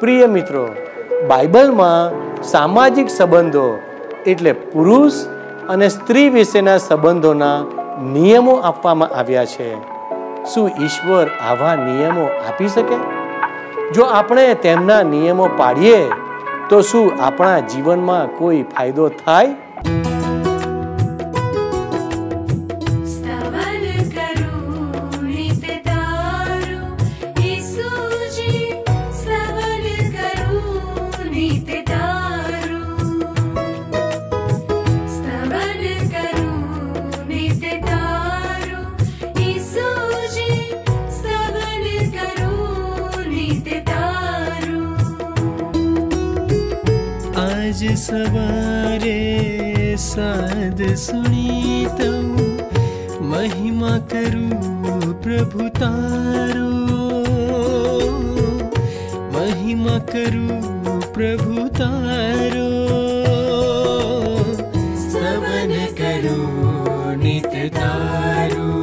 પ્રિય મિત્રો, બાઇબલમાં સામાજિક સંબંધો એટલે પુરુષ અને સ્ત્રી વિશેના સંબંધોના નિયમો આપવામાં આવ્યા છે. શું ઈશ્વર આવા નિયમો આપી શકે? જો આપણે તેમના નિયમો પાડીએ, તો શું આપણા જીવનમાં કોઈ ફાયદો થાય? सुनीत महिमा करु प्रभु तारो। महिमा करु प्रभु तारो। सवन तार।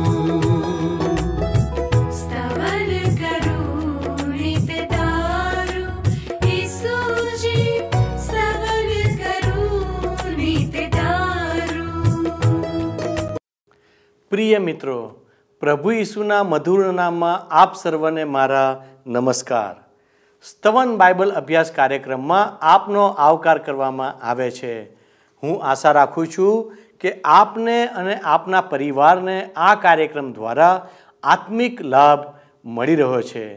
પ્રિય મિત્રો, પ્રભુ ઈસુના મધુર નામમાં આપ સર્વને મારા નમસ્કાર. સ્તવન બાઇબલ અભ્યાસ કાર્યક્રમમાં આપનો આવકાર કરવામાં આવે છે. હું આશા રાખું છું કે આપને અને આપના પરિવારને આ કાર્યક્રમ દ્વારા આત્મિક લાભ મળી રહ્યો છે,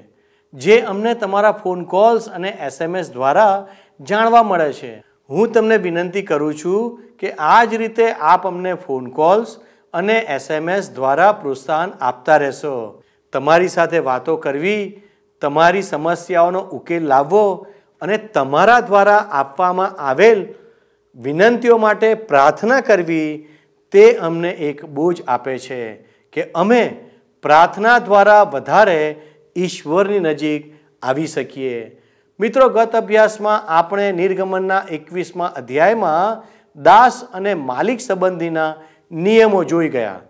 જે અમને તમારા ફોન કોલ્સ અને એસએમએસ દ્વારા જાણવા મળે છે. હું તમને વિનંતી કરું છું કે આ જ રીતે આપ અમને ફોન કોલ્સ અને એસએમએસ દ્વારા પ્રોત્સાહન આપતા રહેશો. તમારી સાથે વાતો કરવી, તમારી સમસ્યાઓનો ઉકેલ લાવવો અને તમારા દ્વારા આપવામાં આવેલ વિનંતીઓ માટે પ્રાર્થના કરવી તે અમને એક બોજ આપે છે કે અમે પ્રાર્થના દ્વારા વધારે ઈશ્વરની નજીક આવી શકીએ. મિત્રો, ગત અભ્યાસમાં આપણે નિર્ગમનના એકવીસમાં અધ્યાયમાં દાસ અને માલિક સંબંધીના નિયમો જોઈ ગયા.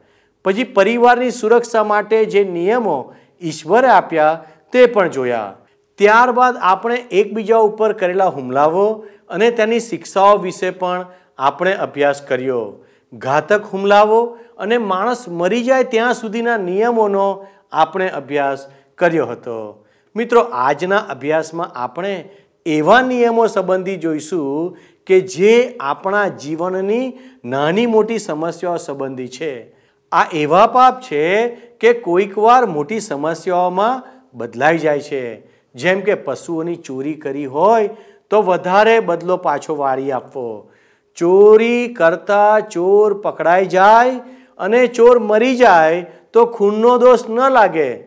પછી પરિવારની સુરક્ષા માટે જે નિયમો ઈશ્વરે આપ્યા તે પણ જોયા. ત્યારબાદ આપણે એકબીજા ઉપર કરેલા હુમલાઓ અને તેની શિક્ષાઓ વિશે પણ આપણે અભ્યાસ કર્યો. ઘાતક હુમલાઓ અને માણસ મરી જાય ત્યાં સુધીના નિયમોનો આપણે અભ્યાસ કર્યો હતો. મિત્રો, આજના અભ્યાસમાં આપણે એવા નિયમો સંબંધી જોઈશું કે જે આપણા જીવનની નાની મોટી સમસ્યાઓ સંબંધી છે. આ એવા પાપ છે કે કોઈકવાર મોટી સમસ્યાઓમાં બદલાઈ જાય છે. જેમ કે પશુઓની ચોરી કરી હોય તો વધારે બદલો પાછો વાળી આપવો. ચોરી કરતા ચોર પકડાઈ જાય અને ચોર મરી જાય તો ખૂનનો દોષ ન લાગે.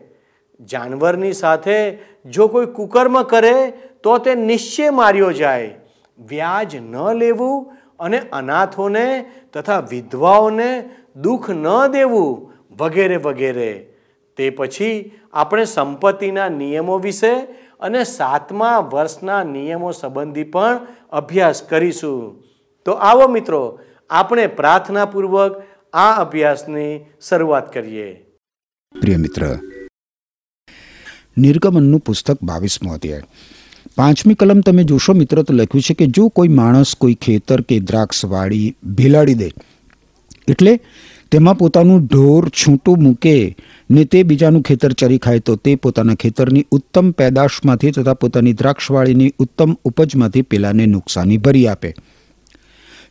જાનવરની સાથે જો કોઈ કુકર્મ કરે તો તે નિશ્ચય માર્યો જાય. વ્યાજ ન લેવું અને અનાથોને તથા વિધવાઓને દુઃખ ન દેવું વગેરે વગેરે. તે પછી આપણે સંપત્તિના નિયમો વિશે અને સાતમા વર્ષના નિયમો સંબંધી પણ અભ્યાસ કરીશું. તો આવો મિત્રો, આપણે પ્રાર્થનાપૂર્વક આ અભ્યાસની શરૂઆત કરીએ. પ્રિય મિત્ર, નિર્ગમનનું પુસ્તક બાવીસમો અધ્યાય. પાંચમી કલમ તમે જોશો મિત્ર તો લખ્યું છે કે જો કોઈ માણસ કોઈ ખેતર કે દ્રાક્ષવાડી ભેલાડી દે, એટલે તેમાં પોતાનું ઢોર છૂટું મૂકે ને તે બીજાનું ખેતર ચરી ખાય, તો તે પોતાના ખેતરની ઉત્તમ પેદાશમાંથી તથા પોતાની દ્રાક્ષવાળીની ઉત્તમ ઉપજમાંથી પેલાને નુકસાની ભરી આપે.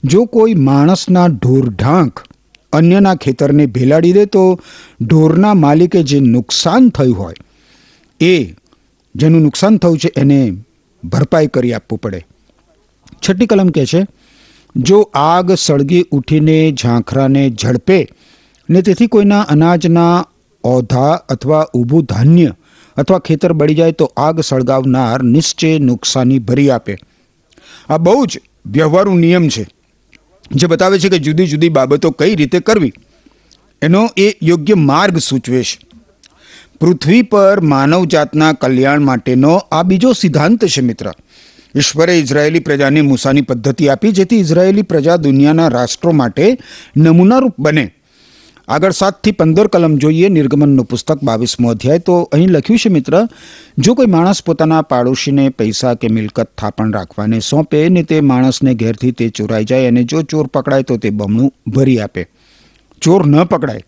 જો કોઈ માણસના ઢોર ઢાંક અન્યના ખેતરને ભેલાડી દે, તો ઢોરના માલિકે જે નુકસાન થયું હોય, એ જેનું નુકસાન થયું છે એને ભરપાઈ કરી આપવું પડે. છઠ્ઠી કલમ કહે છે, જો આગ સળગી ઉઠીને ઝાંખરાને ઝડપે ને તેથી કોઈના અનાજના ઓધા અથવા ઊભું ધાન્ય અથવા ખેતર બળી જાય તો આગ સળગાવનાર નિશ્ચય નુકસાની ભરી આપે. આ બહુ જ વ્યવહારુ નિયમ છે, જે બતાવે છે કે જુદી જુદી બાબતો કઈ રીતે કરવી? એનો એ યોગ્ય માર્ગ સૂચવે છે. પૃથ્વી પર માનવજાતના કલ્યાણ માટેનો આ બીજો સિદ્ધાંત છે, મિત્ર. ઈશ્વરે ઇઝરાયેલી પ્રજાને મૂસાની પદ્ધતિ આપી, જેથી ઇઝરાયેલી પ્રજા દુનિયાના રાષ્ટ્રો માટે નમૂનારૂપ બને. આગળ સાતથી પંદર કલમ જોઈએ, નિર્ગમનનું પુસ્તક બાવીસમો અધ્યાય. તો અહીં લખ્યું છે, મિત્ર, જો કોઈ માણસ પોતાના પાડોશીને પૈસા કે મિલકત થાપણ રાખવાને સોંપે ને તે માણસને ઘેરથી તે ચોરાઈ જાય અને જો ચોર પકડાય તો તે બમણું ભરી આપે. ચોર ન પકડાય.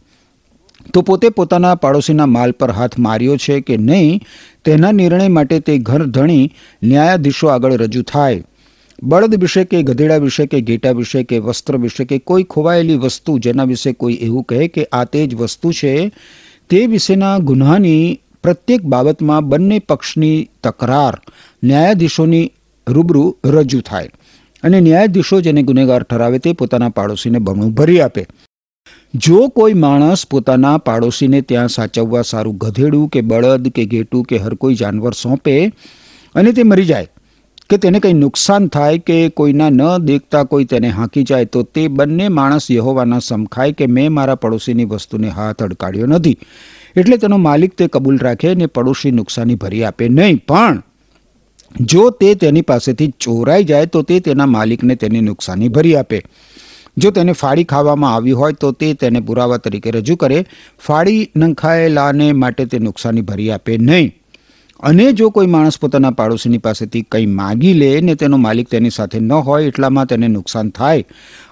તો પોતે પોતાના પાડોશીના માલ પર હાથ માર્યો છે કે નહીં, તેના નિર્ણય માટે તે ઘર ધણી ન્યાયાધીશો આગળ રજૂ થાય. બળદ વિશે કે ગધેડા વિશે કે ઘેટા વિશે કે વસ્ત્ર વિશે કે કોઈ ખોવાયેલી વસ્તુ જેના વિશે કોઈ એવું કહે કે આ તે જ વસ્તુ છે, તે વિશેના ગુન્હાની પ્રત્યેક બાબતમાં બંને પક્ષની તકરાર ન્યાયાધીશોની રૂબરૂ રજૂ થાય અને ન્યાયાધીશો જેને ગુનેગાર ઠરાવે તે પોતાના પાડોશીને બમણું ભરી આપે. જો કોઈ માણસ પોતાના પાડોશીને ત્યાં સાચવવા સારું ગધેડું કે બળદ કે ઘેટું કે હર કોઈ જાનવર સોંપે અને તે મરી જાય, કે તેને કંઈ નુકસાન થાય કે કોઈના ન દેખતા કોઈ તેને હાંકી જાય, તો તે બંને માણસ યહોવાના સમખાય કે મેં મારા પડોશીની વસ્તુને હાથ અડકાડ્યો નથી. એટલે તેનો માલિક તે કબૂલ રાખે અને પડોશી નુકસાની ભરી આપે નહીં. પણ જો તે તેની પાસેથી ચોરાઈ જાય, તો તે તેના માલિકને તેની નુકસાની ભરી આપે. જો તેને ફાળી ખાવામાં આવી હોય તો તે તેને પુરાવા તરીકે રજૂ કરે. ફાળી નંખાયેલાને માટે તે નુકસાની ભરી આપે નહીં. અને જો કોઈ માણસ પોતાના પાડોશીની પાસેથી કંઈ માગી લે ને તેનો માલિક તેની સાથે ન હોય એટલામાં તેને નુકસાન થાય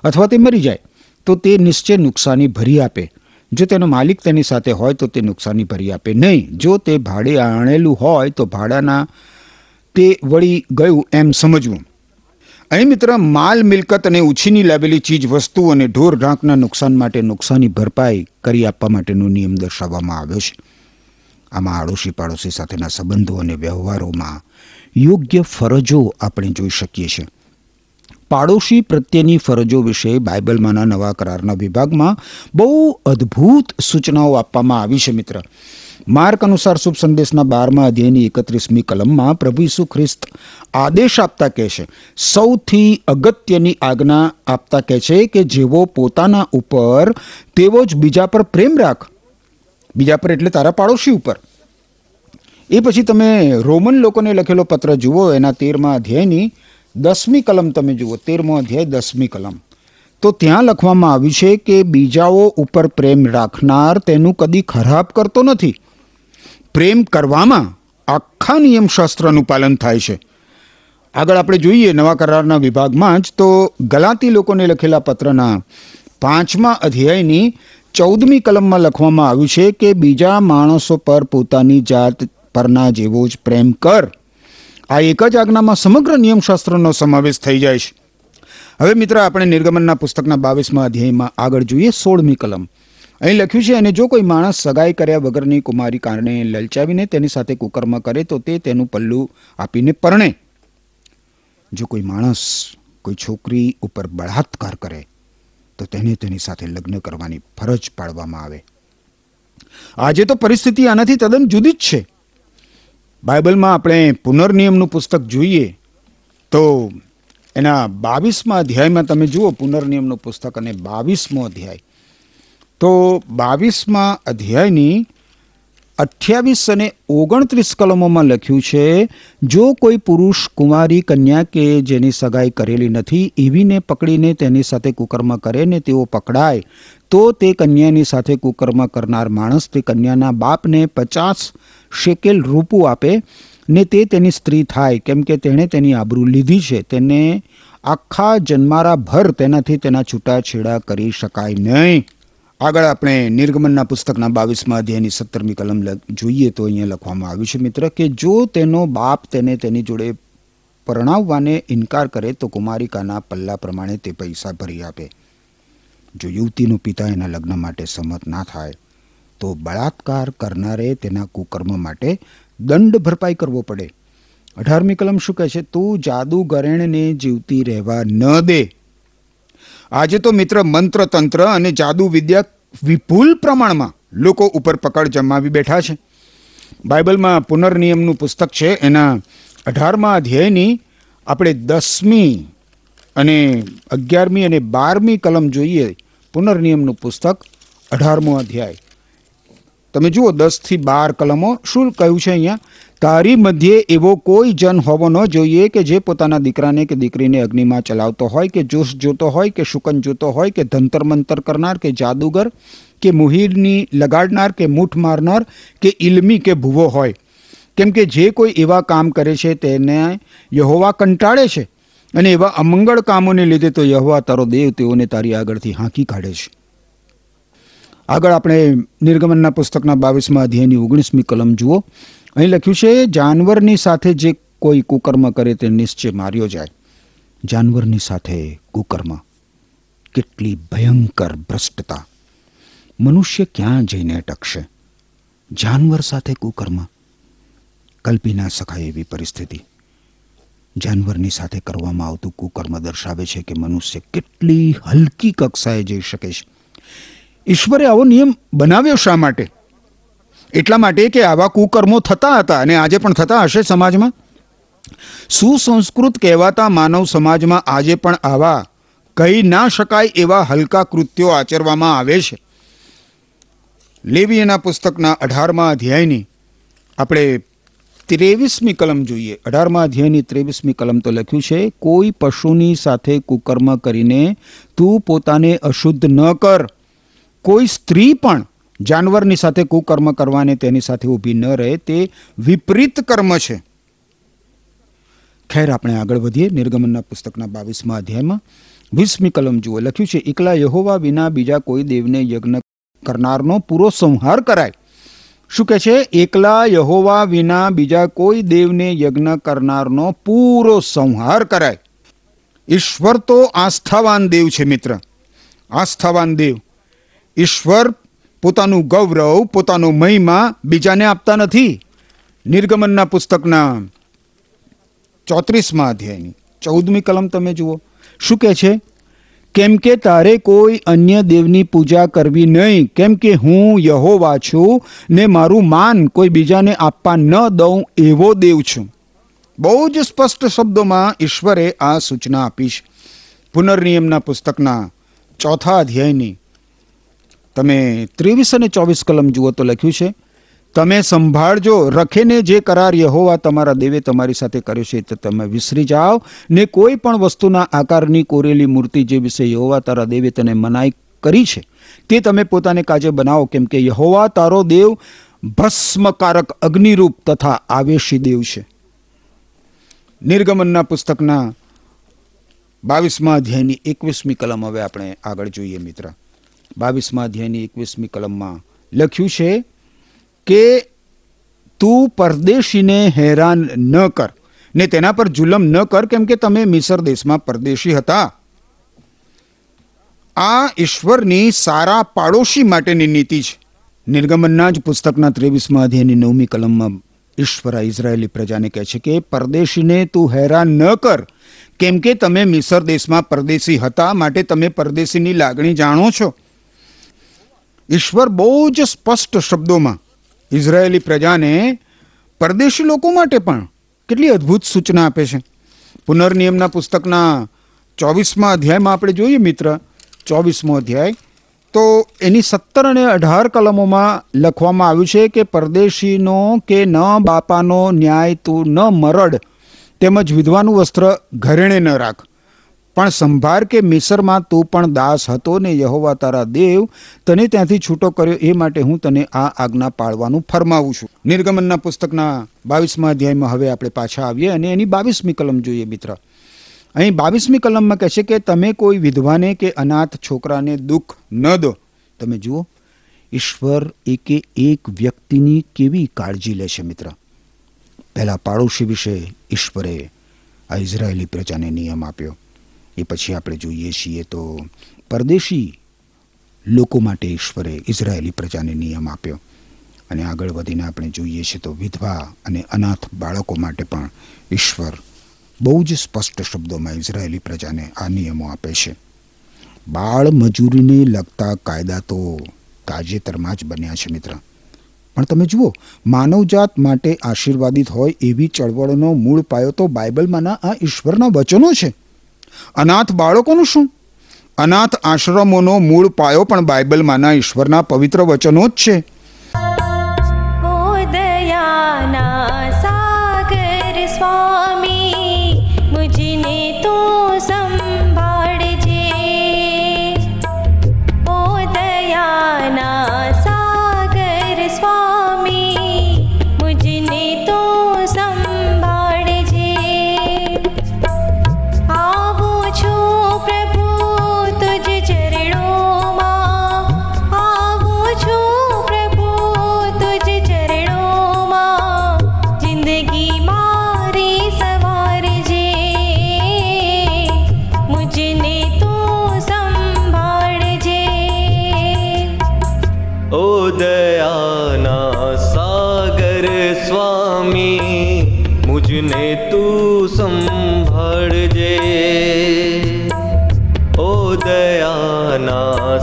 અથવા તે મરી જાય, તો તે નિશ્ચય નુકસાની ભરી આપે. જો તેનો માલિક તેની સાથે હોય તો તે નુકસાની ભરી આપે નહીં. જો તે ભાડે આણેલું હોય તો ભાડાના તે વળી ગયું એમ સમજવું. અહીં મિત્ર, માલ, મિલકત અને ઉછીની લાવેલી ચીજ, વસ્તુ અને ઢોર ઢાંકના નુકસાન માટે નુકસાની ભરપાઈ કરી આપવા માટેનો નિયમ દર્શાવવામાં આવ્યો છે. આમાં આડોશી પાડોશી સાથેના સંબંધો અને વ્યવહારોમાં યોગ્ય ફરજો આપણે જોઈ શકીએ છીએ. પાડોશી પ્રત્યેની ફરજો વિશે બાઇબલમાંના નવા કરારના વિભાગમાં બહુ અદ્ભુત સૂચનાઓ આપવામાં આવી છે, મિત્ર. માર્ક અનુસાર શુભ સંદેશના બારમા અધ્યાયની એકત્રીસમી કલમમાં પ્રભુ ઈસુ ખ્રિસ્ત આદેશ આપતા કહે છે, સૌથી અગત્યની આજ્ઞા આપતા કહે છે કે જેવો પોતાના ઉપર, તેવો જ બીજા પર પ્રેમ રાખ. બીજા પર એટલે તારા પાડોશી ઉપર. એ પછી તમે રોમન લોકોને લખેલો પત્ર જુઓ, એના તેરમા અધ્યાયની દસમી કલમ તમે જુઓ, તેરમો અધ્યાય, દસમી કલમ. તો ત્યાં લખવામાં આવ્યું છે કે બીજાઓ ઉપર પ્રેમ રાખનાર તેનું કદી ખરાબ કરતો નથી. પ્રેમ કરવામાં આખા નિયમશાસ્ત્રનું પાલન થાય છે. આગળ આપણે જોઈએ નવા કરારના વિભાગમાં જ તો ગલાતી લોકોને લખેલા પત્રના પાંચમા અધ્યાયની ચૌદમી કલમમાં લખવામાં આવ્યું છે કે બીજા માણસો પર પોતાની જાત પરના જેવો જ પ્રેમ કર. આ એક જ આજ્ઞામાં સમગ્ર નિયમશાસ્ત્રનો સમાવેશ થઈ જાય છે. હવે મિત્ર, આપણે નિર્ગમનના પુસ્તકના બાવીસમાં અધ્યાયમાં આગળ જોઈએ સોળમી કલમ. અહીં લખ્યું છે, અને જો કોઈ માણસ સગાઈ કર્યા વગરની કુમારી કારણે લલચાવીને તેની સાથે કુકર્મ કરે, તો તે તેનું પલ્લું આપીને પરણે. જો કોઈ માણસ કોઈ છોકરી ઉપર બળાત્કાર કરે, તો તેને તેની સાથે લગ્ન કરવાની ફરજ પાડવામાં આવે. આજે તો પરિસ્થિતિ આનાથી તદ્દન જુદી જ છે. બાઇબલમાં આપણે પુનર્નિયમનું પુસ્તક જોઈએ, તો એના બાવીસમાં અધ્યાયમાં તમે જુઓ પુનર્નિયમનું પુસ્તક અને બાવીસમો અધ્યાય. તો બાવીસમાં અધ્યાયની અઠ્યાવીસ અને ઓગણત્રીસ કલમોમાં લખ્યું છે, જો કોઈ પુરુષ કુંવારી કન્યા કે જેની સગાઈ કરેલી નથી એવીને પકડીને તેની સાથે કુકર્મ કરે ને તેઓ પકડાય, તો તે કન્યાની સાથે કુકર્મ કરનાર માણસ તે કન્યાના બાપને પચાસ શેકેલ રૂપું આપે ને તે તેની સ્ત્રી થાય, કેમ કે તેણે તેની આબરૂ લીધી છે. તેને આખા જન્મારા ભર તેનાથી તેના છૂટાછેડા કરી શકાય નહીં. આગળ આપણે નિર્ગમનના પુસ્તકના બાવીસમાં અધ્યાયની સત્તરમી કલમ જોઈએ તો અહીંયા લખવામાં આવ્યું છે, મિત્ર, કે જો તેનો બાપ તેને તેની જોડે પરણાવવાને ઇનકાર કરે તો કુમારિકાના પલ્લા પ્રમાણે તે પૈસા ભરી આપે. જો યુવતીનો પિતા એના લગ્ન માટે સંમત ના થાય, તો બળાત્કાર કરનારે તેના કુકર્મ માટે દંડ ભરપાઈ કરવો પડે. અઢારમી કલમ શું કહે છે? તું જાદુગરેણને જીવતી રહેવા ન દે. આજે તો મિત્ર મંત્ર તંત્ર અને જાદુ વિદ્યા વિપુલ પ્રમાણમાં લોકો ઉપર પકડ જમાવી બેઠા છે. બાઇબલમાં પુનર્નિયમનું પુસ્તક છે. એના અઢારમા અધ્યાયની આપણે દસમી અને અગિયારમી અને બારમી કલમ જોઈએ. પુનર્નિયમનું પુસ્તક અઢારમો અધ્યાય. તમે જુઓ, દસથી બાર કલમો શું કહ્યું છે અહીંયા? તારી મધ્યે એવો કોઈ જન હોવો ન જોઈએ કે જે પોતાના દીકરાને કે દીકરીને અગ્નિમાં ચલાવતો હોય કે જોશ જોતો હોય કે શુકન જોતો હોય કે ધંતર મંતર કરનાર કે જાદુગર કે મુહિરની લગાડનાર કે મૂઠ મારનાર કે ઇલમી કે ભૂવો હોય. કેમ કે જે કોઈ એવા કામ કરે છે તેને યહોવા કંટાળે છે અને એવા અમંગળ કામોને લીધે તો યહોવા તારો દેવ તેઓને તારી આગળથી હાંકી કાઢે છે. આગળ આપણે નિર્ગમનના પુસ્તકના બાવીસમાં અધ્યાયની ઓગણીસમી કલમ જુઓ. અહીં લખ્યું છે, જાનવરની સાથે જે કોઈ કુકર્મ કરે તે નિશ્ચય માર્યો જાય. જાનવરની સાથે કુકર્મ. કેટલી ભયંકર ભ્રષ્ટતા. મનુષ્ય ક્યાં જઈને અટકશે જાનવર સાથે કુકર્મ. કલ્પી ના શકાય એવી પરિસ્થિતિ. જાનવરની સાથે કરવામાં આવતું કુકર્મ દર્શાવે છે કે મનુષ્ય કેટલી હલકી કક્ષાએ જઈ શકે છે. ઈશ્વરે આવો નિયમ બનાવ્યો શા માટે? એટલા માટે કે આવા કુકર્મો થતા હતા અને આજે પણ થતા હશે સમાજમાં? સુસંસ્કૃત કહેવાતા માનવ સમાજમાં આજે પણ આવા કહી ના શકાય એવા હલકા કૃત્યો આચરવામાં આવે છે. લેવીના પુસ્તકના અઢારમા અધ્યાયની આપણે ત્રેવીસમી કલમ જોઈએ. અઢારમા અધ્યાયની ત્રેવીસમી કલમ તો લખ્યું છે, કોઈ પશુની સાથે કુકર્મ કરીને તું પોતાને અશુદ્ધ ન કર. કોઈ સ્ત્રી પણ જાનવરની સાથે કુકર્મ કરવાને તેની સાથે ઊભી ન રહે, તે વિપરીત કર્મ છે. ખેર, આપણે આગળ વધીએ. નિર્ગમનના પુસ્તકના બાવીસમાં અધ્યાયમાં વીસમી કલમ જુઓ. લખ્યું છે, એકલા યહોવા વિના બીજા કોઈ દેવને યજ્ઞ કરનારનો પૂરો સંહાર કરાય. શું કહે છે? એકલા યહોવા વિના બીજા કોઈ દેવને યજ્ઞ કરનારનો પૂરો સંહાર કરાય. ઈશ્વર તો આસ્થાવાન દેવ છે મિત્ર. આસ્થાવાન દેવ. ઈશ્વર પોતાનું ગૌરવ, પોતાનો મહિમા બીજાને આપતા નથી. નિર્ગમનના પુસ્તકના ચોત્રીસમાં અધ્યાયની ચૌદમી કલમ તમે જુઓ. શું કહે છે? કેમ કે તારે કોઈ અન્ય દેવની પૂજા કરવી નહીં. કેમ કે હું યહોવા છું ને મારું માન કોઈ બીજાને આપવા ન દઉં એવો દેવ છું. બહુ જ સ્પષ્ટ શબ્દોમાં ઈશ્વરે આ સૂચના આપી છે. પુનર્નિયમના પુસ્તકના ચોથા અધ્યાયની તમે ત્રેવીસ અને ચોવીસ કલમ જુઓ તો લખ્યું છે, તમે સંભાળજો, રખેને જે કરાર યહોવા તમારા દેવે તમારી સાથે કર્યો છે, તે તમે વિસરી જાઓ ને કોઈ પણ વસ્તુના આકારની કોરેલી મૂર્તિ જે વિશે યહોવા તારા દેવે તને મનાઈ કરી છે, તે તમે પોતાને કાજે બનાવો, કેમ કે યહોવા તારો દેવ ભસ્મકારક અગ્નિરૂપ તથા આવેશી દેવ છે. નિર્ગમનના પુસ્તકના બાવીસમાં અધ્યાયની એકવીસમી કલમ હવે આપણે આગળ જોઈએ મિત્ર. બાવીસમાં અધ્યાયની એકવીસમી કલમમાં લખ્યું છે કે તું પરદેશીને હેરાન ન કર. ને તેના પર જુલમ ન કર, કેમ કે તમે મિસર દેશમાં પરદેશી હતા. આ ઈશ્વરની સારા પાડોશી માટેની નીતિ છે. નિર્ગમનના જ પુસ્તકના ત્રેવીસમાં અધ્યાયની નવમી કલમમાં ઈશ્વર ઇઝરાયેલી પ્રજાને કહે છે કે, પરદેશીને તું હેરાન ન કર, કેમ કે તમે મિસર દેશમાં પરદેશી હતા, માટે તમે પરદેશીની લાગણી જાણો છો. ઈશ્વર બહુ જ સ્પષ્ટ શબ્દોમાં ઇઝરાયેલી પ્રજાને પરદેશી લોકો માટે પણ કેટલી અદ્ભુત સૂચના આપે છે. પુનર્નિયમના પુસ્તકના ચોવીસમાં અધ્યાયમાં આપણે જોઈએ મિત્ર, ચોવીસમો અધ્યાય. તો એની સત્તર અને અઢાર કલમોમાં લખવામાં આવ્યું છે કે પરદેશીનો કે ન બાપાનો ન્યાય તું ન મરડ તેમજ વિધવાનું વસ્ત્ર ઘરેણે ન રાખ. પણ સંભાર કે મિસરમાં તું પણ દાસ હતો ને યહોવા તારા દેવ, તને ત્યાંથી છૂટો કર્યો, એ માટે હું તને આ આજ્ઞા પાળવાનું ફરમાવું છું. નિર્ગમનના પુસ્તકના બાવીસમા અધ્યાયમાં હવે આપણે પાછા આવીએ અને એની બાવીસમી કલમ જોઈએ મિત્ર. અહીં બાવીસમી કલમમાં કહે છે કે તમે કોઈ વિધવાને કે અનાથ છોકરાને દુઃખ ન દો. તમે જુઓ, ઈશ્વર એકે એક વ્યક્તિની કેવી કાળજી લે છે મિત્ર. પહેલાં પાડોશી વિશે ઈશ્વરે આ ઇઝરાયેલી પ્રજાને નિયમ આપ્યો. એ પછી આપણે જોઈએ છીએ તો પરદેશી લોકો માટે ઈશ્વરે ઇઝરાયેલી પ્રજાને નિયમ આપ્યો. અને આગળ વધીને આપણે જોઈએ છીએ તો વિધવા અને અનાથ બાળકો માટે પણ ઈશ્વર બહુ જ સ્પષ્ટ શબ્દોમાં ઇઝરાયેલી પ્રજાને આ નિયમો આપે છે. બાળ મજૂરીને લગતા કાયદા તો તાજેતરમાં જ બન્યા છે મિત્ર. પણ તમે જુઓ, માનવજાત માટે આશીર્વાદિત હોય એવી ચળવળનો મૂળ પાયો તો બાઇબલમાંના આ ઈશ્વરના વચનો છે. અનાથ બાળકોનું શું? અનાથ આશ્રમોનો મૂળ પાયો પણ બાઇબલમાંના ઈશ્વરના પવિત્ર વચનો જ છે.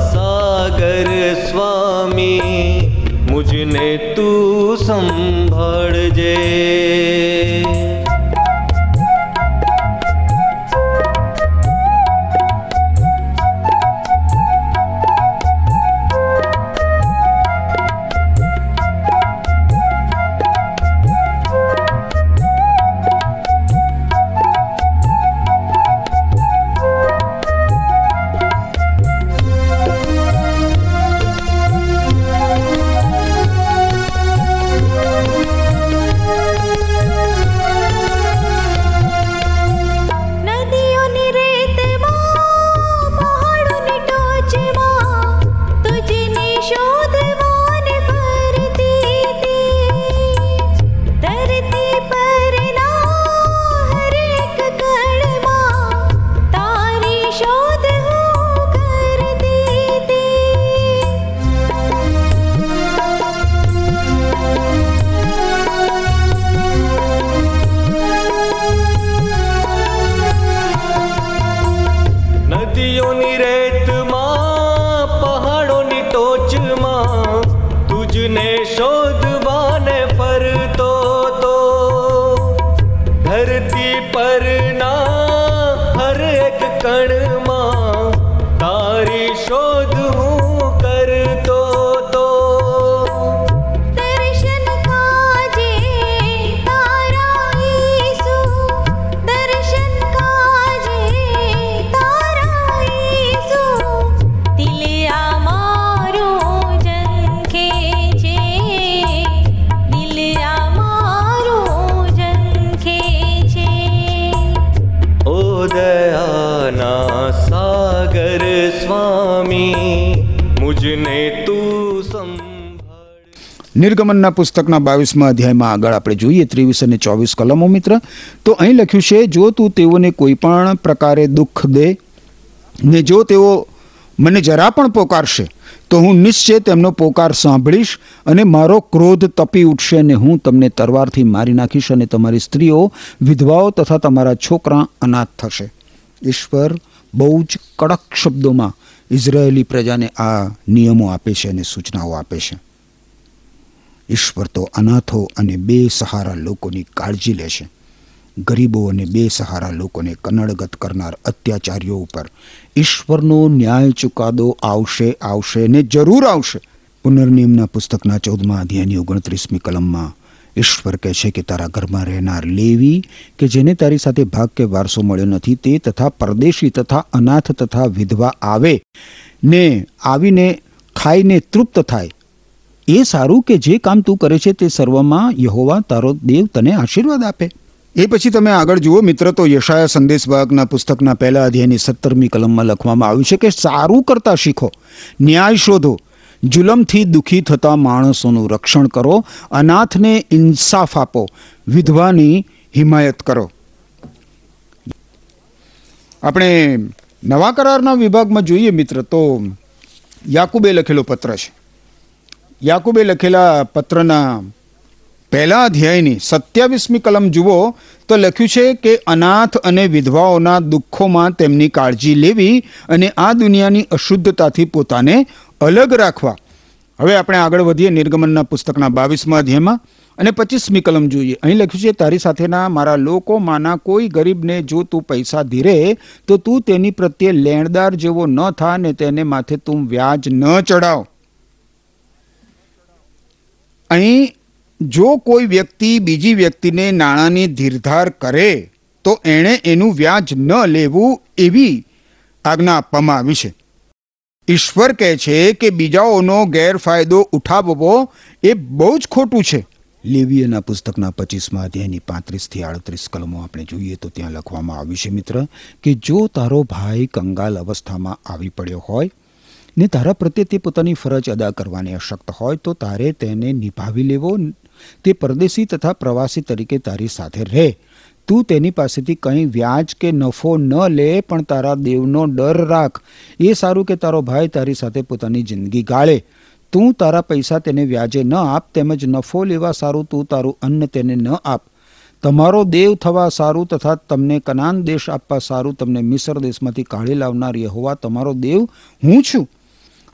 સાગર સ્વામી મુજને તું સંભાળજે નિર્ગમનના પુસ્તકના બાવીસમાં અધ્યાયમાં આગળ આપણે જોઈએ, ત્રેવીસ અને ચોવીસ કલમો મિત્ર. તો અહીં લખ્યું છે, જો તું તેઓને કોઈ પણ પ્રકારે દુઃખ દે ને જો તેઓ મને જરા પણ પોકારશે, તો હું નિશ્ચય તેમનો પોકાર સાંભળીશ અને મારો ક્રોધ તપી ઉઠશે અને હું તમને તરવારથી મારી નાખીશ અને તમારી સ્ત્રીઓ, વિધવાઓ તથા તમારા છોકરા અનાથ થશે. ઈશ્વર બહુ જ કડક શબ્દોમાં ઇઝરાયેલી પ્રજાને આ નિયમો આપે છે અને સૂચનાઓ આપે છે. ઈશ્વર તો અનાથો અને બે સહારા લોકોની કાળજી લેશે ગરીબો અને બે સહારા લોકોને કનડગત કરનાર અત્યાચારીઓ ઉપર ઈશ્વરનો ન્યાય ચુકાદો આવશે આવશે ને જરૂર આવશે. પુનર્નિયમના પુસ્તકના ચૌદમા અધ્યાયની ઓગણત્રીસમી કલમમાં ઈશ્વર કહે છે કે, તારા ઘરમાં રહેનાર લેવી કે જેને તારી સાથે ભાગ કે વારસો મળ્યો નથી તે તથા પરદેશી તથા અનાથ તથા વિધવા આવે ને આવીને ખાઈને તૃપ્ત થાય એ સારું કે જે કામ તું કરે છે તે સર્વમાં યહોવા તારો દેવ તને આશીર્વાદ આપે. એ પછી તમે આગળ જુઓ, મિત્ર, તો યશાયા સંદેશવાહકના પુસ્તકના પહેલા અધ્યાયની સત્તરમી કલમમાં લખવામાં આવ્યું છે કે સારું કરતા શીખો, ન્યાય શોધો, જુલમથી દુઃખી થતા માણસોનું રક્ષણ કરો, અનાથને ઇન્સાફ આપો, વિધવાની હિમાયત કરો. આપણે નવા કરારના વિભાગમાં જોઈએ, મિત્ર, તો યાકુબે લખેલો પત્ર છે. યાકુબે લખેલા પત્રના પહેલા અધ્યાયની સત્યાવીસમી કલમ જુઓ તો લખ્યું છે કે અનાથ અને વિધવાઓના દુઃખોમાં તેમની કાળજી લેવી અને આ દુનિયાની અશુદ્ધતાથી પોતાને અલગ રાખવા. હવે આપણે આગળ વધીએ નિર્ગમનના પુસ્તકના બાવીસમાં અધ્યાયમાં અને પચીસમી કલમ જોઈએ. અહીં લખ્યું છે, તારી સાથેના મારા લોકોમાંના કોઈ ગરીબને જો તું પૈસા ધીરે, તો તું તેની પ્રત્યે લેણદાર જેવો ન થા ને તેને માથે તું વ્યાજ ન ચડાવ અહીં જો કોઈ વ્યક્તિ બીજી વ્યક્તિને નાણાંની ધીરધાર કરે, તો એણે એનું વ્યાજ ન લેવું એવી આજ્ઞા આપવામાં આવી છે. ઈશ્વર કહે છે કે બીજાઓનો ગેરફાયદો ઉઠાવવો એ બહુ જ ખોટું છે. લેવીયના પુસ્તકના પચીસમાં અધ્યાયની પાંત્રીસથી આડત્રીસ કલમો આપણે જોઈએ તો ત્યાં લખવામાં આવ્યું છે, મિત્ર, કે જો તારો ભાઈ કંગાલ અવસ્થામાં આવી પડ્યો હોય ને તારા પ્રત્યે તે પોતાની ફરજ અદા કરવાની અશક્ત હોય તો તારે તેને નિભાવી લેવો. તે પરદેશી તથા પ્રવાસી તરીકે તારી સાથે રહે. તું તેની પાસેથી કંઈ વ્યાજ કે નફો ન લે, પણ તારા દેવનો ડર રાખ. એ સારું કે તારો ભાઈ તારી સાથે પોતાની જિંદગી ગાળે. તું તારા પૈસા તેને વ્યાજે ન આપ, તેમજ નફો લેવા સારું તું તારું અન્ન તેને ન આપ. તમારો દેવ થવા સારું તથા તમને કનાન દેશ આપવા સારું તમને મિસર દેશમાંથી કાઢી લાવનાર યહોવા, તમારો દેવ હું છું.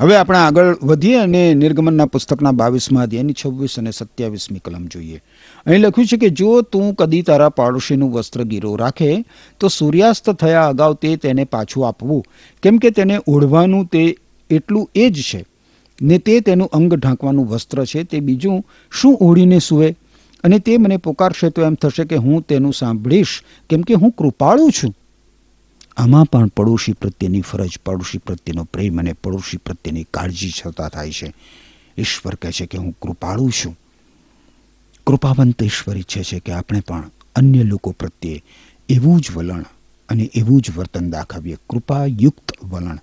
હવે આપણે આગળ વધીએ અને નિર્ગમનના પુસ્તકના બાવીસમાં અધ્યાયની છવ્વીસ અને સત્યાવીસમી કલમ જોઈએ. અહીં લખ્યું છે કે જો તું કદી તારા પાડોશીનું વસ્ત્ર ગીરો રાખે, તો સૂર્યાસ્ત થયા અગાઉ તે તેને પાછું આપવું. કેમ કે તેને ઓઢવાનું તે એટલું એ જ છે. ને તે તેનું અંગ ઢાંકવાનું વસ્ત્ર છે, તે બીજું શું ઓઢીને સૂવે? અને તે મને પોકારશે તો એમ થશે કે હું તેનું સાંભળીશ. કેમ કે હું કૃપાળું છું. આમાં પણ પડોશી પ્રત્યેની ફરજ, પડોશી પ્રત્યેનો પ્રેમ અને પડોશી પ્રત્યેની કાળજી છતાં થાય છે. ઈશ્વર કહે છે કે હું કૃપાળુ છું. કૃપાવંત ઈશ્વર ઈચ્છે છે કે આપણે પણ અન્ય લોકો પ્રત્યે એવું જ વલણ અને એવું જ વર્તન દાખવીએ. કૃપાયુક્ત વલણ.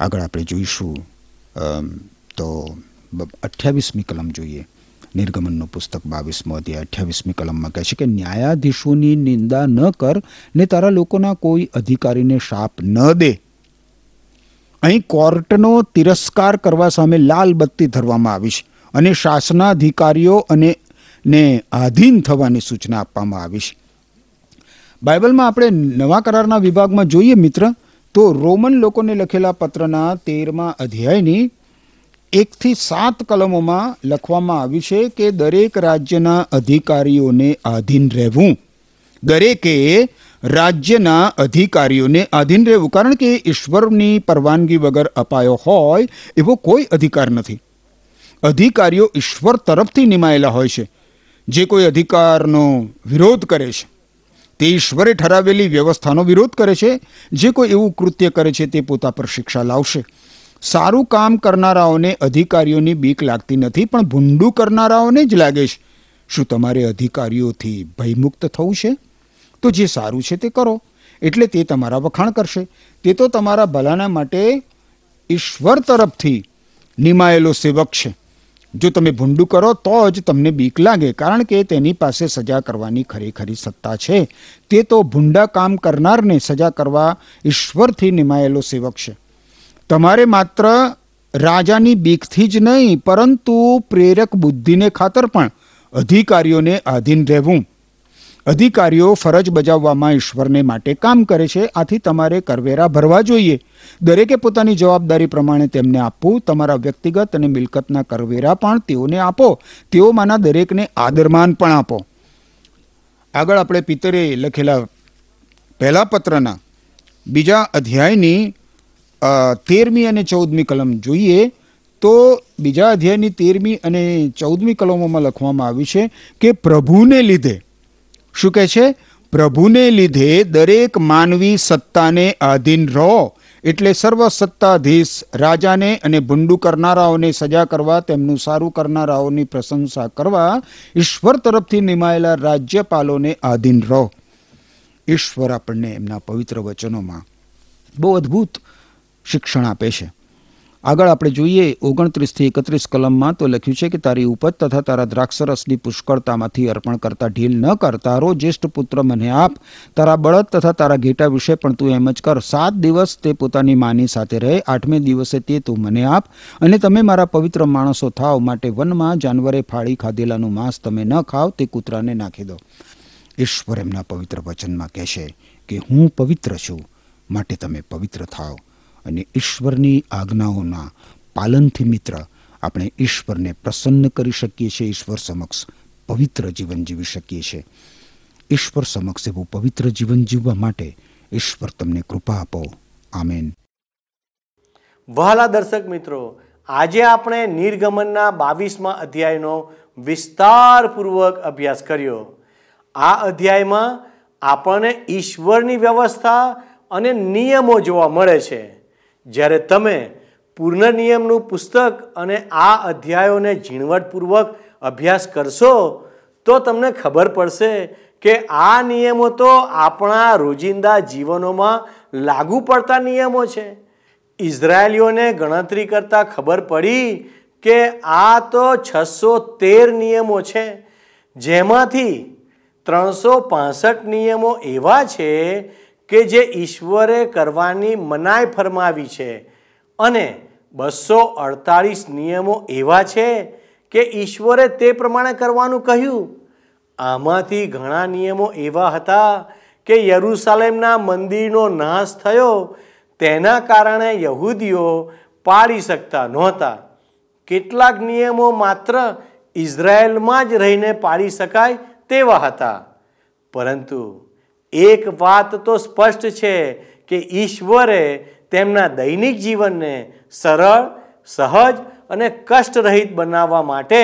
આગળ આપણે જોઈશું તો અઠ્યાવીસમી કલમ જોઈએ. નિર્ગમનનું પુસ્તક બાવીસમો અધ્યાય અઠ્યાવીસમી કલમમાં કહે છે કે ન્યાયાધીશોની નિંદા ન કર ને તારા લોકોના કોઈ અધિકારીને શાપ ન દે. અહીં કોર્ટનો તિરસ્કાર કરવા સામે લાલ બત્તી ધરવામાં આવી છે અને શાસનાધિકારીઓ અને ને આધીન થવાની સૂચના આપવામાં આવી છે. બાઇબલમાં આપણે નવા કરારના વિભાગમાં જોઈએ મિત્ર, તો રોમન લોકોને લખેલા પત્રના તેરમા અધ્યાયની એકથી સાત કલમોમાં લખવામાં આવ્યું છે કે દરેક રાજ્યના અધિકારીઓને આધીન રહેવું. દરેકે રાજ્યના અધિકારીઓને આધીન રહેવું. કારણ કે ઈશ્વરની પરવાનગી વગર અપાયો હોય એવો કોઈ અધિકાર નથી. અધિકારીઓ ઈશ્વર તરફથી નિમાયેલા હોય છે. જે કોઈ અધિકારનો વિરોધ કરે છે, તે ઈશ્વરે ઠરાવેલી વ્યવસ્થાનો વિરોધ કરે છે. જે કોઈ એવું કૃત્ય કરે છે, તે પોતા પર શિક્ષા લાવશે. સારું કામ કરનારાઓને અધિકારીઓની બીક લાગતી નથી, પણ ભૂંડું કરનારાઓને જ લાગે છે. શું તમારે અધિકારીઓથી ભયમુક્ત થવું છે? તો જે સારું છે તે કરો, એટલે તે તમારા વખાણ કરશે. તે તો તમારા ભલાના માટે ઈશ્વર તરફથી નિમાયેલો સેવક છે. જો તમે ભૂંડું કરો તો જ તમને બીક લાગે, કારણ કે તેની પાસે સજા કરવાની ખરેખરી સત્તા છે. તે તો ભૂંડા કામ કરનારને સજા કરવા ઈશ્વરથી નિમાયેલો સેવક છે. તમારે માત્ર રાજાની બીકથી જ નહીં, પરંતુ પ્રેરક બુદ્ધિને ખાતર પણ અધિકારીઓને આધીન રહેવું. અધિકારીઓ ફરજ બજાવવામાં ઈશ્વરને માટે કામ કરે છે, આથી તમારે કરવેરા ભરવા જોઈએ. દરેકે પોતાની જવાબદારી પ્રમાણે તેમને આપવું, તમારા વ્યક્તિગત અને મિલકતના કરવેરા પણ તેઓને આપો, તેઓમાંના દરેકને આદરમાન પણ આપો. આગળ આપણે પિતરે લખેલા પહેલા પત્રના બીજા અધ્યાયની તેરમી અને ચૌદમી કલમ જોઈએ તો બીજા અધ્યાયની તેરમી અને ચૌદમી કલમોમાં લખવામાં આવ્યું છે કે પ્રભુને લીધે. શું કહે છે? પ્રભુને લીધે દરેક માનવી સત્તાને આધીન રહો એટલે સર્વ સત્તાધીશ રાજાને અને ભૂંડું કરનારાઓને સજા કરવા, તેમનું સારું કરનારાઓની પ્રશંસા કરવા ઈશ્વર તરફથી નિમાયેલા રાજ્યપાલોને આધીન રહો. ઈશ્વર આપણને એમના પવિત્ર વચનોમાં બહુ અદ્ભુત શિક્ષણ આપે છે. આગળ આપણે જોઈએ ઓગણત્રીસથી એકત્રીસ કલમમાં તો લખ્યું છે કે તારી ઉપજ તથા તારા દ્રાક્ષરસની પુષ્કળતામાંથી અર્પણ કરતા ઢીલ ન કરતા રો જ્યેષ્ઠ પુત્ર મને આપ. તારા બળદ તથા તારા ઘેટા વિશે પણ તું એમ જ કર. સાત દિવસ તે પોતાની માની સાથે રહે. આઠમે દિવસે તે તું મને આપ. અને તમે મારા પવિત્ર માણસો થાવ. માટે વનમાં જાનવરે ફાળી ખાધેલાનું માંસ તમે ન ખાવ. તે કૂતરાને નાખી દો. ઈશ્વર એમના પવિત્ર વચનમાં કહેશે કે હું પવિત્ર છું. માટે તમે પવિત્ર થાવ અને ઈશ્વરની આજ્ઞાઓના પાલનથી મિત્ર આપણે ઈશ્વરને પ્રસન્ન કરી શકીએ છીએ, ઈશ્વર સમક્ષ પવિત્ર જીવન જીવી શકીએ છીએ. ઈશ્વર સમક્ષ એવું પવિત્ર જીવન જીવવા માટે ઈશ્વર તમને કૃપા આપો. આમેન. વહાલા દર્શક મિત્રો, આજે આપણે નિર્ગમનના બાવીસમાં અધ્યાયનો વિસ્તારપૂર્વક અભ્યાસ કર્યો. આ અધ્યાયમાં આપણને ઈશ્વરની વ્યવસ્થા અને નિયમો જોવા મળે છે. જ્યારે તમે પૂર્ણ નિયમનું પુસ્તક અને આ અધ્યાયોને ઝીણવટપૂર્વક અભ્યાસ કરશો, તો તમને ખબર પડશે કે આ નિયમો તો આપણા રોજિંદા જીવનોમાં લાગુ પડતા નિયમો છે. ઇઝરાયેલીઓને ગણતરી કરતાં ખબર પડી કે આ તો છસો તેર નિયમો છે, જેમાંથી ત્રણસો નિયમો એવા છે કે જે ઈશ્વરે કરવાની મનાઈ ફરમાવી છે. અને બસો અડતાળીસ નિયમો એવા છે કે ઈશ્વરે તે પ્રમાણે કરવાનું કહ્યું. આમાંથી ઘણા નિયમો એવા હતા કે યરુસાલેમના મંદિરનો નાશ થયો તેના કારણે યહૂદીઓ પાળી શકતા નહોતા. કેટલાક નિયમો માત્ર ઇઝરાયલમાં જ રહીને પાળી શકાય તેવા હતા. પરંતુ એક વાત તો સ્પષ્ટ છે કે ઈશ્વરે તેમના દૈનિક જીવનને સરળ, સહજ અને કષ્ટરહિત બનાવવા માટે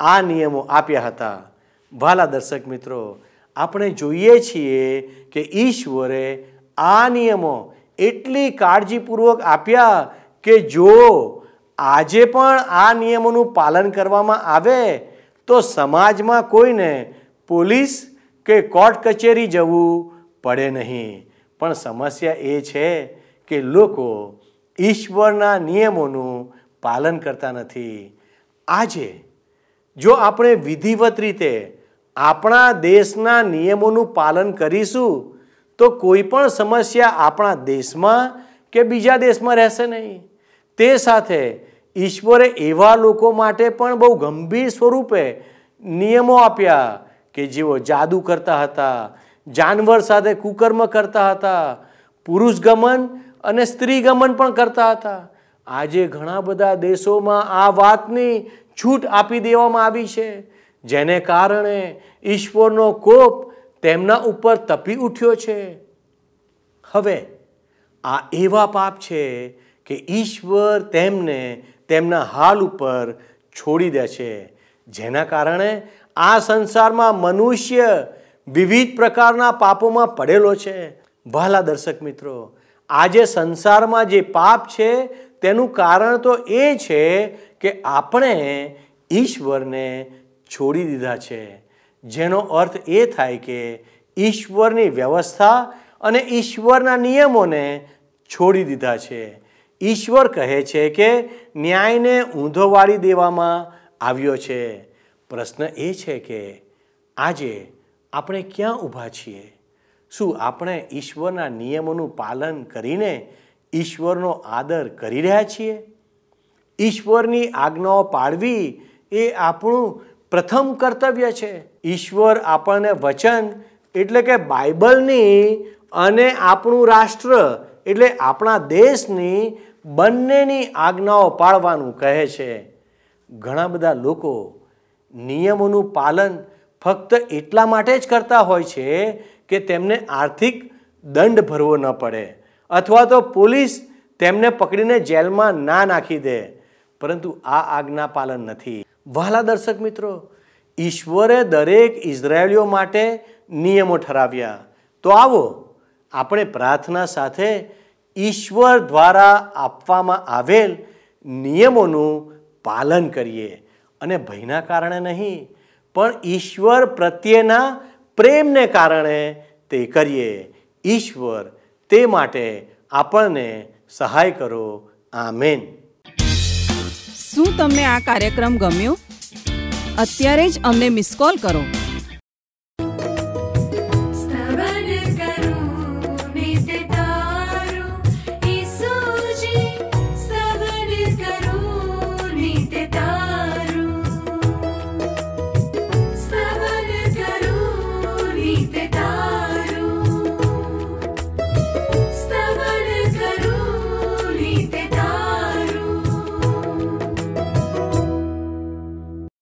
આ નિયમો આપ્યા હતા. ભાલા દર્શક મિત્રો, આપણે જોઈએ છીએ કે ઈશ્વરે આ નિયમો એટલી કાળજીપૂર્વક આપ્યા કે જો આજે પણ આ નિયમોનું પાલન કરવામાં આવે, તો સમાજમાં કોઈને પોલીસ કે કોર્ટ કચેરી જવું પડે નહીં. પણ સમસ્યા એ છે કે લોકો ઈશ્વરના નિયમોનું પાલન કરતા નથી. આજે, જો આપણે વિધિવત રીતે આપણા દેશના નિયમોનું પાલન કરીશું, તો કોઈ પણ સમસ્યા આપણા દેશમાં કે બીજા દેશમાં રહેશે નહીં. તે સાથે ઈશ્વરે એવા લોકો માટે પણ બહુ ગંભીર સ્વરૂપે નિયમો આપ્યા કે જેઓ જાદુ કરતા હતા, જાનવર સાથે કુકર્મ કરતા હતા, પુરુષ ગમન અને સ્ત્રી ગમન પણ કરતા હતા. આજે ઘણા બધા દેશોમાં આ વાતની છૂટ આપી દેવામાં આવી છે. જેને કારણે ઈશ્વરનો કોપ તેમના ઉપર તપી ઉઠ્યો છે. હવે, આ એવા પાપ છે કે ઈશ્વર તેમને તેમના હાલ ઉપર છોડી દે છે. જેના કારણે આ સંસારમાં મનુષ્ય વિવિધ પ્રકારના પાપોમાં પડેલો છે. ભાલા દર્શક મિત્રો આજે સંસારમાં જે પાપ છે, તેનું કારણ તો એ છે કે આપણે ઈશ્વરને છોડી દીધા છે. જેનો અર્થ એ થાય કે ઈશ્વરની વ્યવસ્થા અને ઈશ્વરના નિયમોને છોડી દીધા છે. ઈશ્વર કહે છે કે ન્યાયને ઊંધો વાળી દેવામાં આવ્યો છે. પ્રશ્ન એ છે કે આજે આપણે ક્યાં ઊભા છીએ? શું આપણે ઈશ્વરના નિયમોનું પાલન કરીને ઈશ્વરનો આદર કરી રહ્યા છીએ? ઈશ્વરની આજ્ઞાઓ પાળવી એ આપણું પ્રથમ કર્તવ્ય છે. ઈશ્વર આપણને વચન એટલે કે બાઇબલની અને આપણું રાષ્ટ્ર એટલે આપણા દેશની બંનેની આજ્ઞાઓ પાળવાનું કહે છે. ઘણા બધા લોકો નિયમોનું પાલન ફક્ત એટલા માટે જ કરતા હોય છે કે તેમને આર્થિક દંડ ભરવો ન પડે. અથવા તો પોલીસ તેમને પકડીને જેલમાં ના નાખી દે. પરંતુ આ આજ્ઞા પાલન નથી. વહાલા દર્શક મિત્રો, ઈશ્વરે દરેક ઇઝરાયેલીઓ માટે નિયમો ઠરાવ્યા. તો આવો, આપણે પ્રાર્થના સાથે ઈશ્વર દ્વારા આપવામાં આવેલ નિયમોનું પાલન કરીએ. અને ભયના કારણે નહીં, પણ ઈશ્વર પ્રત્યેના પ્રેમને કારણે તે કરીએ. ઈશ્વર તે માટે આપણને સહાય કરો. આમેન. શું તમને આ કાર્યક્રમ ગમ્યો? અત્યારે જ અમને મિસ કોલ કરો.